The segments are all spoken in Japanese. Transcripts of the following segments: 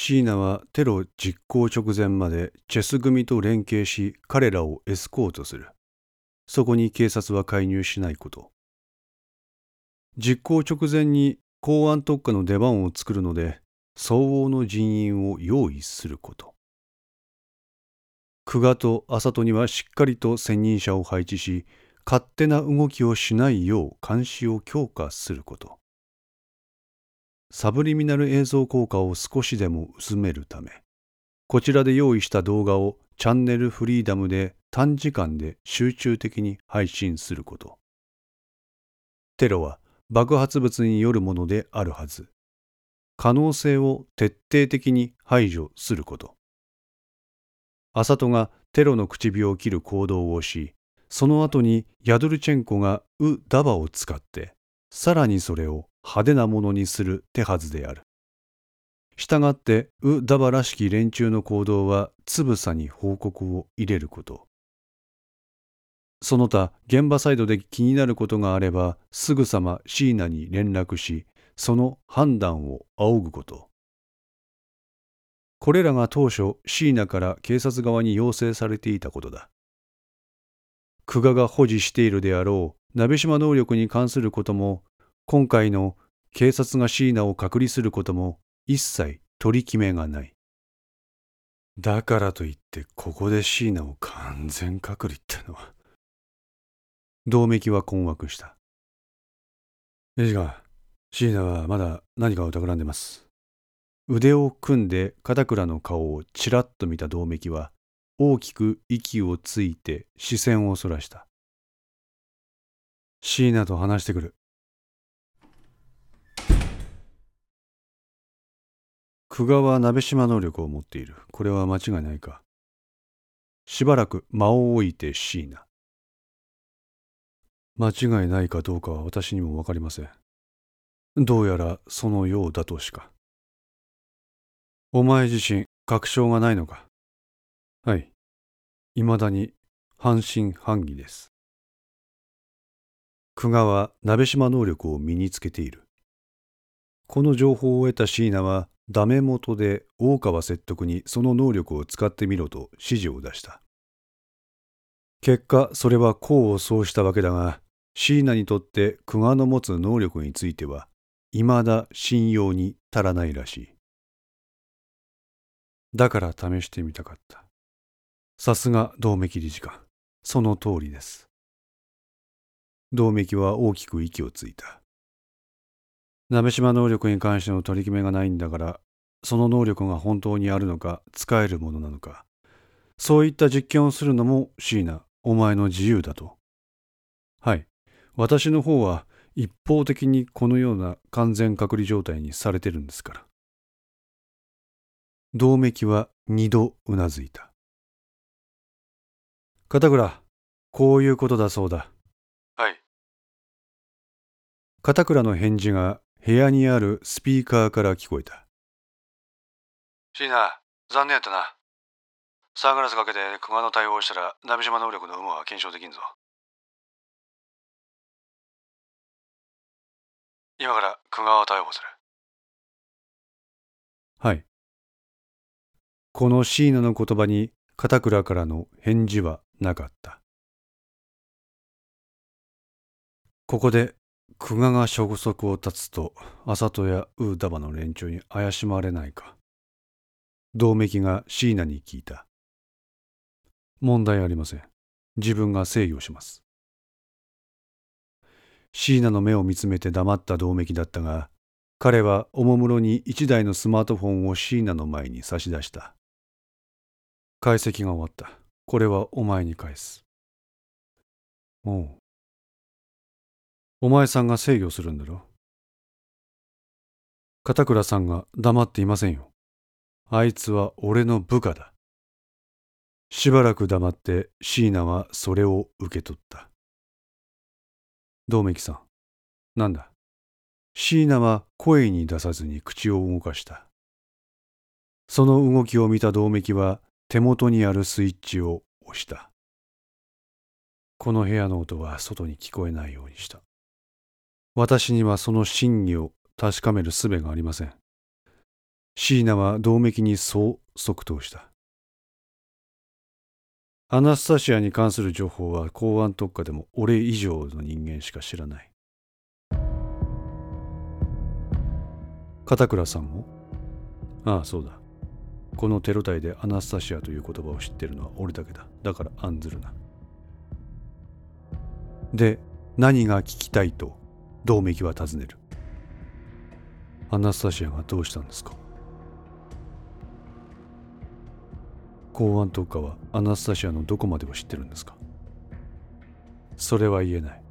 椎名はテロ実行直前までチェス組と連携し彼らをエスコートする。そこに警察は介入しないこと。実行直前に公安特化の出番を作るので相応の人員を用意すること。久我と麻戸にはしっかりと専任者を配置し勝手な動きをしないよう監視を強化すること。サブリミナル映像効果を少しでも薄めるため、こちらで用意した動画をチャンネルフリーダムで短時間で集中的に配信すること。テロは爆発物によるものであるはず。可能性を徹底的に排除すること。アサトがテロの口火を切る行動をし、その後にヤドルチェンコがウ・ダバを使って、さらにそれを派手なものにする手はずである。したがってウ・ダバらしき連中の行動はつぶさに報告を入れること。その他現場サイドで気になることがあればすぐさま椎名に連絡しその判断を仰ぐこと。これらが当初椎名から警察側に要請されていたことだ。久我が保持しているであろう鍋島能力に関することも今回の警察が椎名を隔離することも一切取り決めがない。だからといってここで椎名を完全隔離ってのは。銅メは困惑した。ですが、椎名はまだ何かを企んでます。腕を組んで片倉の顔をちらっと見た銅メは大きく息をついて視線をそらした。椎名と話してくる。久我は鍋島能力を持っている。これは間違いないか。しばらく間を置いて椎名。間違いないかどうかは私にもわかりません。どうやらそのようだとしか。お前自身、確証がないのかはい。未だに半信半疑です。久我は鍋島能力を身につけている。この情報を得た椎名はダメ元で大川説得にその能力を使ってみろと指示を出した。結果、それは功を奏したわけだが、椎名にとって久我の持つ能力については、未だ信用に足らないらしい。だから試してみたかった。さすが銅メ理事官。その通りです。銅メは大きく息をついた。鍋島能力に関しての取り決めがないんだから、その能力が本当にあるのか、使えるものなのか、そういった実験をするのも椎名、お前の自由だと。はい。私の方は一方的にこのような完全隔離状態にされてるんですから。銅メは二度うなずいた。片倉、こういうことだそうだ。はい。片倉の返事が部屋にあるスピーカーから聞こえた。椎名、残念やったな。サングラスかけて熊の対応をしたら、鍋島能力の有無は検証できんぞ。今から久我を逮捕する。はい。この椎名の言葉に片倉からの返事はなかった。ここで久我が消息を絶つと、麻戸やウーダバの連中に怪しまれないか。銅メが椎名に聞いた。問題ありません。自分が制御します。椎名の目を見つめて黙った銅メだったが、彼はおもむろに一台のスマートフォンを椎名の前に差し出した。解析が終わった。これはお前に返す。おう。お前さんが制御するんだろ？片倉さんが黙っていませんよ。あいつは俺の部下だ。しばらく黙って椎名はそれを受け取った。道明さん、なんだ？椎名は声に出さずに口を動かした。その動きを見た道明は手元にあるスイッチを押した。この部屋の音は外に聞こえないようにした。私にはその真偽を確かめる術がありません。椎名は銅めきにそう即答した。アナスタシアに関する情報は公安特化でも俺以上の人間しか知らない。片倉さんも？ああ、そうだ。このテロ隊でアナスタシアという言葉を知ってるのは俺だけだ。だから案ずるな。で、何が聞きたいと、銅めきは尋ねる。アナスタシアがどうしたんですか？公安特化はアナスタシアのどこまでを知ってるんですか？それは言えない。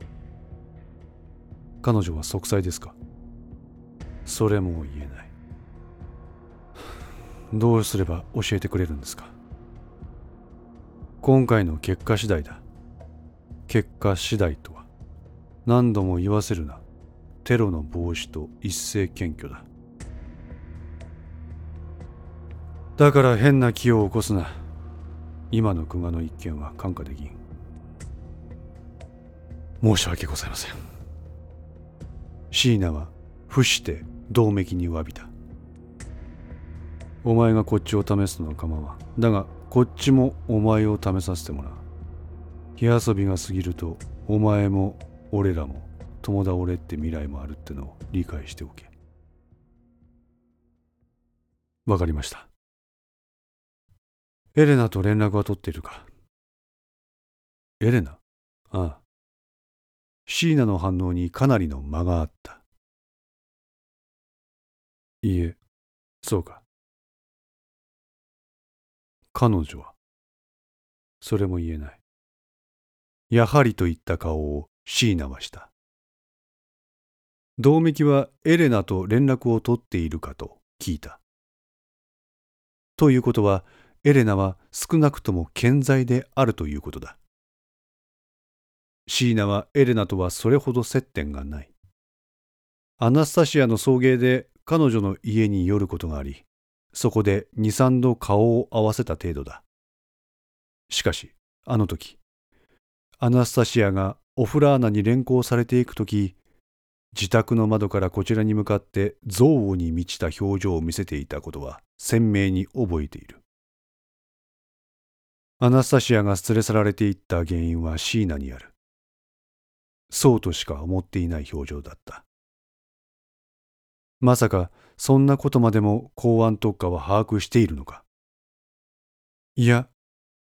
彼女は息災ですか？それも言えない。どうすれば教えてくれるんですか？今回の結果次第だ。結果次第とは何度も言わせるな。テロの防止と一斉検挙だ。だから変な気を起こすな。今の久我の一件は看過できん。申し訳ございません。椎名は伏して銅めきに詫びた。お前がこっちを試すのは構わん。だが、こっちもお前を試させてもらう。火遊びが過ぎると、お前も俺らも友倒れって未来もあるってのを理解しておけ。わかりました。エレナと連絡は取っているか？エレナ？ああ。椎名の反応にかなりの間があった。いいえ、そうか。彼女は？それも言えない。やはりといった顔を椎名はした。銅めきはエレナと連絡を取っているかと聞いた。ということは、エレナは少なくとも健在であるということだ。椎名はエレナとはそれほど接点がない。アナスタシアの送迎で彼女の家に寄ることがあり、そこで二三度顔を合わせた程度だ。しかし、あの時、アナスタシアがオフラーナに連行されていく時、自宅の窓からこちらに向かって憎悪に満ちた表情を見せていたことは鮮明に覚えている。アナスタシアが連れ去られていった原因はシーナにある。そうとしか思っていない表情だった。まさかそんなことまでも公安特化は把握しているのか。いや、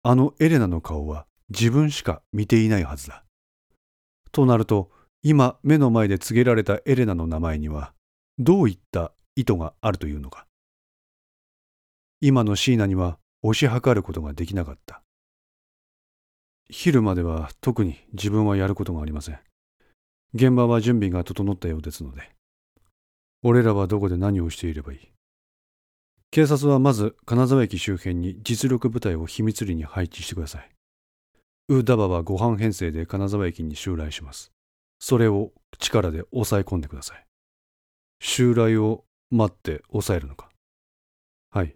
あのエレナの顔は自分しか見ていないはずだ。となると、今目の前で告げられたエレナの名前にはどういった意図があるというのか。今のシーナには推し量ることができなかった。昼までは特に自分はやることがありません。現場は準備が整ったようですので。俺らはどこで何をしていればいい警察はまず金沢駅周辺に実力部隊を秘密裏に配置してください。ウーダバはご飯編成で金沢駅に襲来します。それを力で抑え込んでください。襲来を待って抑えるのか？はい。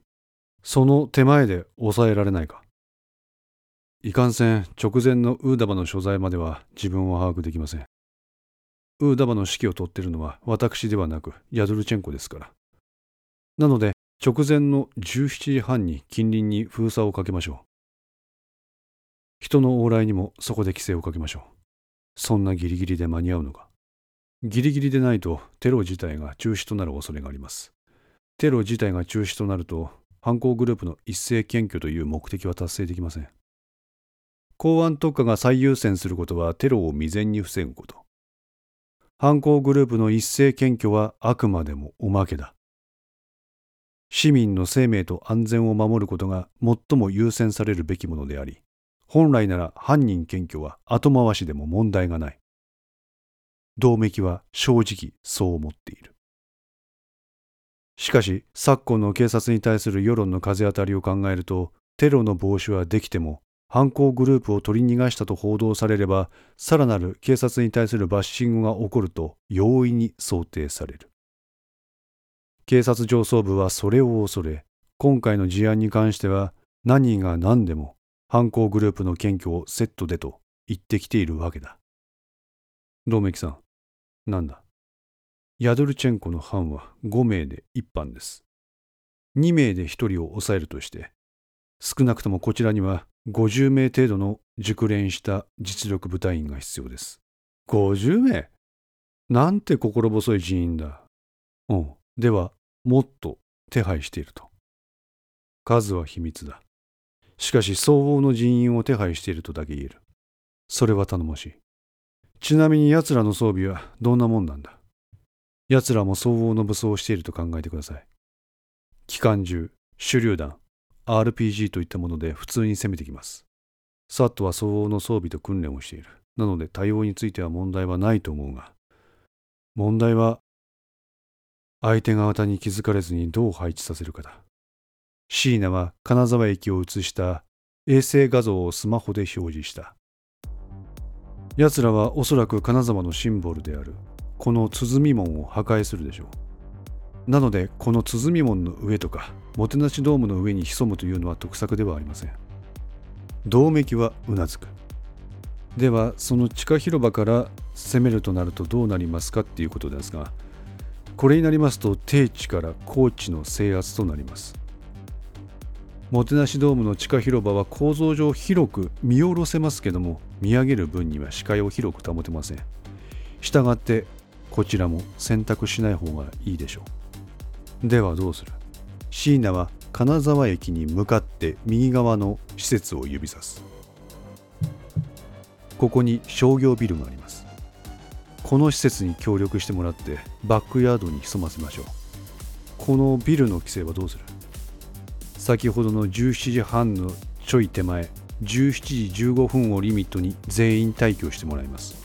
その手前で抑えられないか？いかんせん直前のウーダバの所在までは自分は把握できません。ウーダバの指揮を取っているのは私ではなくヤドルチェンコですから。なので直前の17時半に近隣に封鎖をかけましょう。人の往来にもそこで規制をかけましょう。そんなギリギリで間に合うのか。ギリギリでないとテロ自体が中止となる恐れがあります。テロ自体が中止となると犯行グループの一斉検挙という目的は達成できません。公安特化が最優先することはテロを未然に防ぐこと。犯行グループの一斉検挙はあくまでもおまけだ。市民の生命と安全を守ることが最も優先されるべきものであり、本来なら犯人検挙は後回しでも問題がない。銅めきは正直そう思っている。しかし、昨今の警察に対する世論の風当たりを考えると、テロの防止はできても、犯行グループを取り逃がしたと報道されれば、さらなる警察に対するバッシングが起こると容易に想定される。警察上層部はそれを恐れ、今回の事案に関しては何が何でも犯行グループの検挙をセットでと言ってきているわけだ。銅メキさん、なんだ？ヤドルチェンコの班は5名で1班です。2名で1人を抑えるとして少なくともこちらには50名程度の熟練した実力部隊員が必要です。50名？なんて心細い人員だ。うん。ではもっと手配していると。数は秘密だ。しかし相応の人員を手配しているとだけ言える。それは頼もしい。ちなみに奴らの装備はどんなもんなんだ？奴らも相応の武装をしていると考えてください。機関銃手榴弾 RPG といったもので普通に攻めてきます。サットは相応の装備と訓練をしている。なので対応については問題はないと思うが問題は相手方に気づかれずにどう配置させるかだ。椎名は金沢駅を映した衛星画像をスマホで表示した。奴らはおそらく金沢のシンボルであるこの鼓門を破壊するでしょう。なのでこの鼓門の上とかもてなしドームの上に潜むというのは得策ではありません。銅壁はうなずく。ではその地下広場から攻めるとなるとどうなりますかっていうことですがこれになりますと低地から高地の制圧となります。もてなしドームの地下広場は構造上広く見下ろせますけども見上げる分には視界を広く保てません。したがってこちらも選択しない方がいいでしょう。ではどうする？椎名は金沢駅に向かって右側の施設を指さす。ここに商業ビルがあります。この施設に協力してもらってバックヤードに潜ませましょう。このビルの規制はどうする？先ほどの17時半のちょい手前17時15分をリミットに全員退去してもらいます。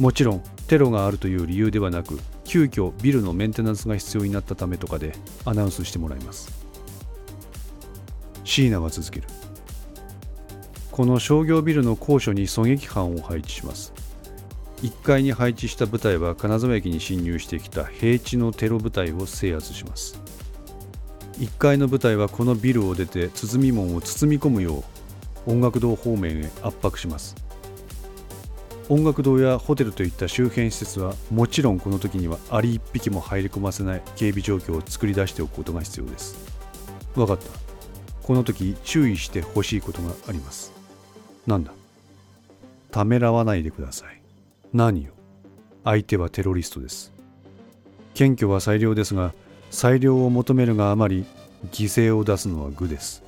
もちろんテロがあるという理由ではなく急遽ビルのメンテナンスが必要になったためとかでアナウンスしてもらいます。椎名は続ける。この商業ビルの高所に狙撃班を配置します。1階に配置した部隊は金沢駅に侵入してきた平地のテロ部隊を制圧します。1階の部隊はこのビルを出て鼓門を包み込むよう音楽堂方面へ圧迫します。音楽堂やホテルといった周辺施設はもちろんこの時にはアリ1匹も入り込ませない警備状況を作り出しておくことが必要です。分かった。この時注意してほしいことがあります。なんだ？ためらわないでください。何よ？相手はテロリストです。謙虚は最良ですが最良を求めるがあまり犠牲を出すのは愚です。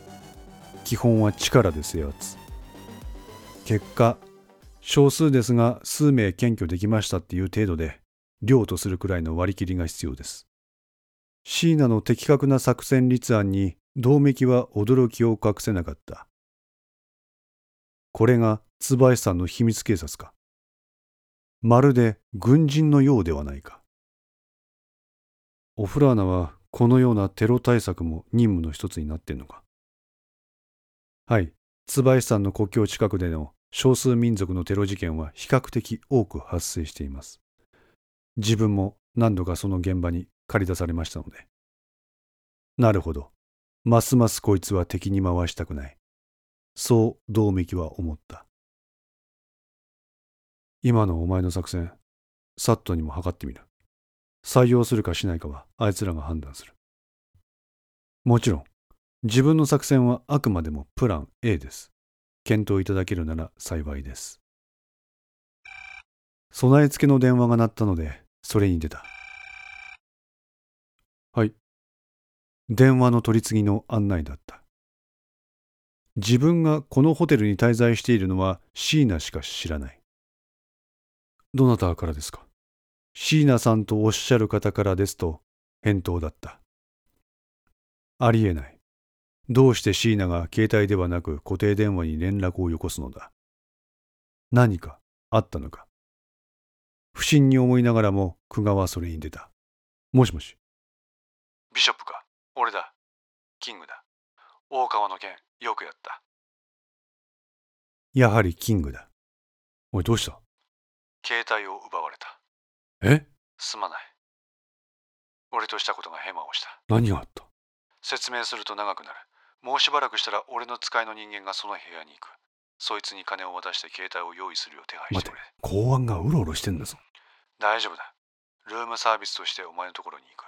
基本は力で制圧結果少数ですが数名検挙できましたっていう程度で量とするくらいの割り切りが必要です。椎名の的確な作戦立案に銅壁は驚きを隠せなかった。これが椿さんの秘密警察か。まるで軍人のようではないか。オフラーナはこのようなテロ対策も任務の一つになってんのか？はい椿さんの国境近くでの少数民族のテロ事件は比較的多く発生しています。自分も何度かその現場に駆り出されましたので。なるほど。ますますこいつは敵に回したくない。そう道明は思った。今のお前の作戦、サットにも測ってみる。採用するかしないかはあいつらが判断する。もちろん、自分の作戦はあくまでもプラン A です。検討いただけるなら幸いです。備え付けの電話が鳴ったので、それに出た。はい。電話の取り次ぎの案内だった。自分がこのホテルに滞在しているのは椎名しか知らない。どなたからですか？椎名さんとおっしゃる方からですと返答だった。ありえない。どうして椎名が携帯ではなく固定電話に連絡をよこすのだ？何かあったのか？不審に思いながらも久我はそれに出た。もしもし。ビショップか？俺だ。キングだ。大川の件、よくやった。やはりキングだ。おい、どうした？携帯を奪われた。え？すまない。俺としたことがヘマをした。何があった？説明すると長くなる。もうしばらくしたら俺の使いの人間がその部屋に行く。そいつに金を渡して携帯を用意するよう手配してくれ。公安がうろうろしてんだぞ。大丈夫だ。ルームサービスとしてお前のところに行く。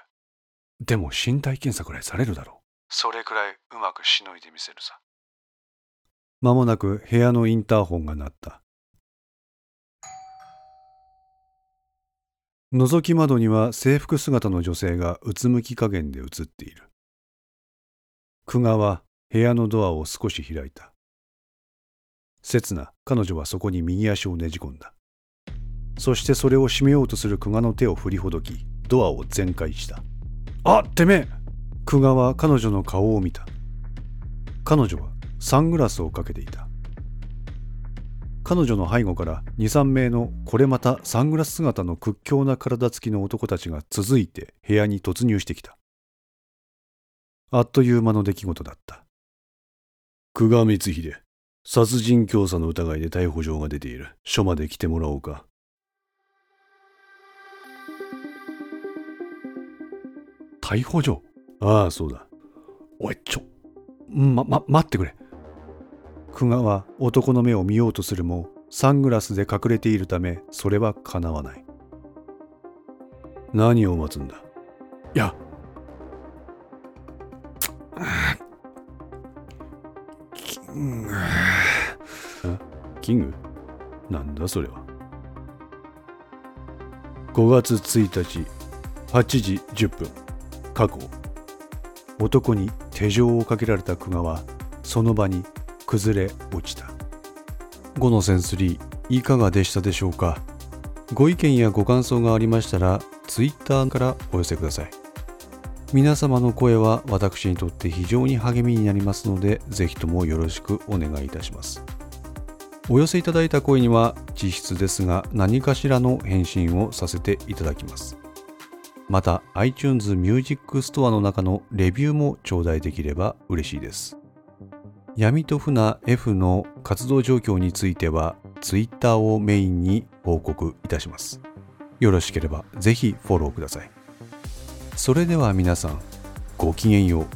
でも身体検査くらいされるだろそれくらいうまくしのいでみせるさ。う。間もなく部屋のインターホンが鳴った。覗き窓には制服姿の女性がうつむき加減で映っている。久我は部屋のドアを少し開いた。刹那、彼女はそこに右足をねじ込んだ。そしてそれを閉めようとする久我の手を振りほどき、ドアを全開した。あてめえ久我は彼女の顔を見た。彼女はサングラスをかけていた。彼女の背後から2、3名のこれまたサングラス姿の屈強な体つきの男たちが続いて部屋に突入してきた。あっという間の出来事だった。久我光秀、殺人教唆の疑いで逮捕状が出ている。署まで来てもらおうか。逮捕状？ああ、そうだ。おい、ちょ、ま、ま、待ってくれ。久我は男の目を見ようとするも、サングラスで隠れているため、それは叶わない。何を待つんだ？いや、キング。キング？なんだそれは？5月1日、8時10分。過去。男に手錠をかけられた久我は、その場に崩れ落ちた。5のセンスリー、いかがでしたでしょうか？ご意見やご感想がありましたら、Twitter からお寄せください。皆様の声は私にとって非常に励みになりますので、ぜひともよろしくお願いいたします。お寄せいただいた声には、実質ですが何かしらの返信をさせていただきます。また、iTunes Music Store の中のレビューも頂戴できれば嬉しいです。闇と船 F の活動状況については、Twitter をメインに報告いたします。よろしければぜひフォローください。それでは皆さん、ごきげんよう。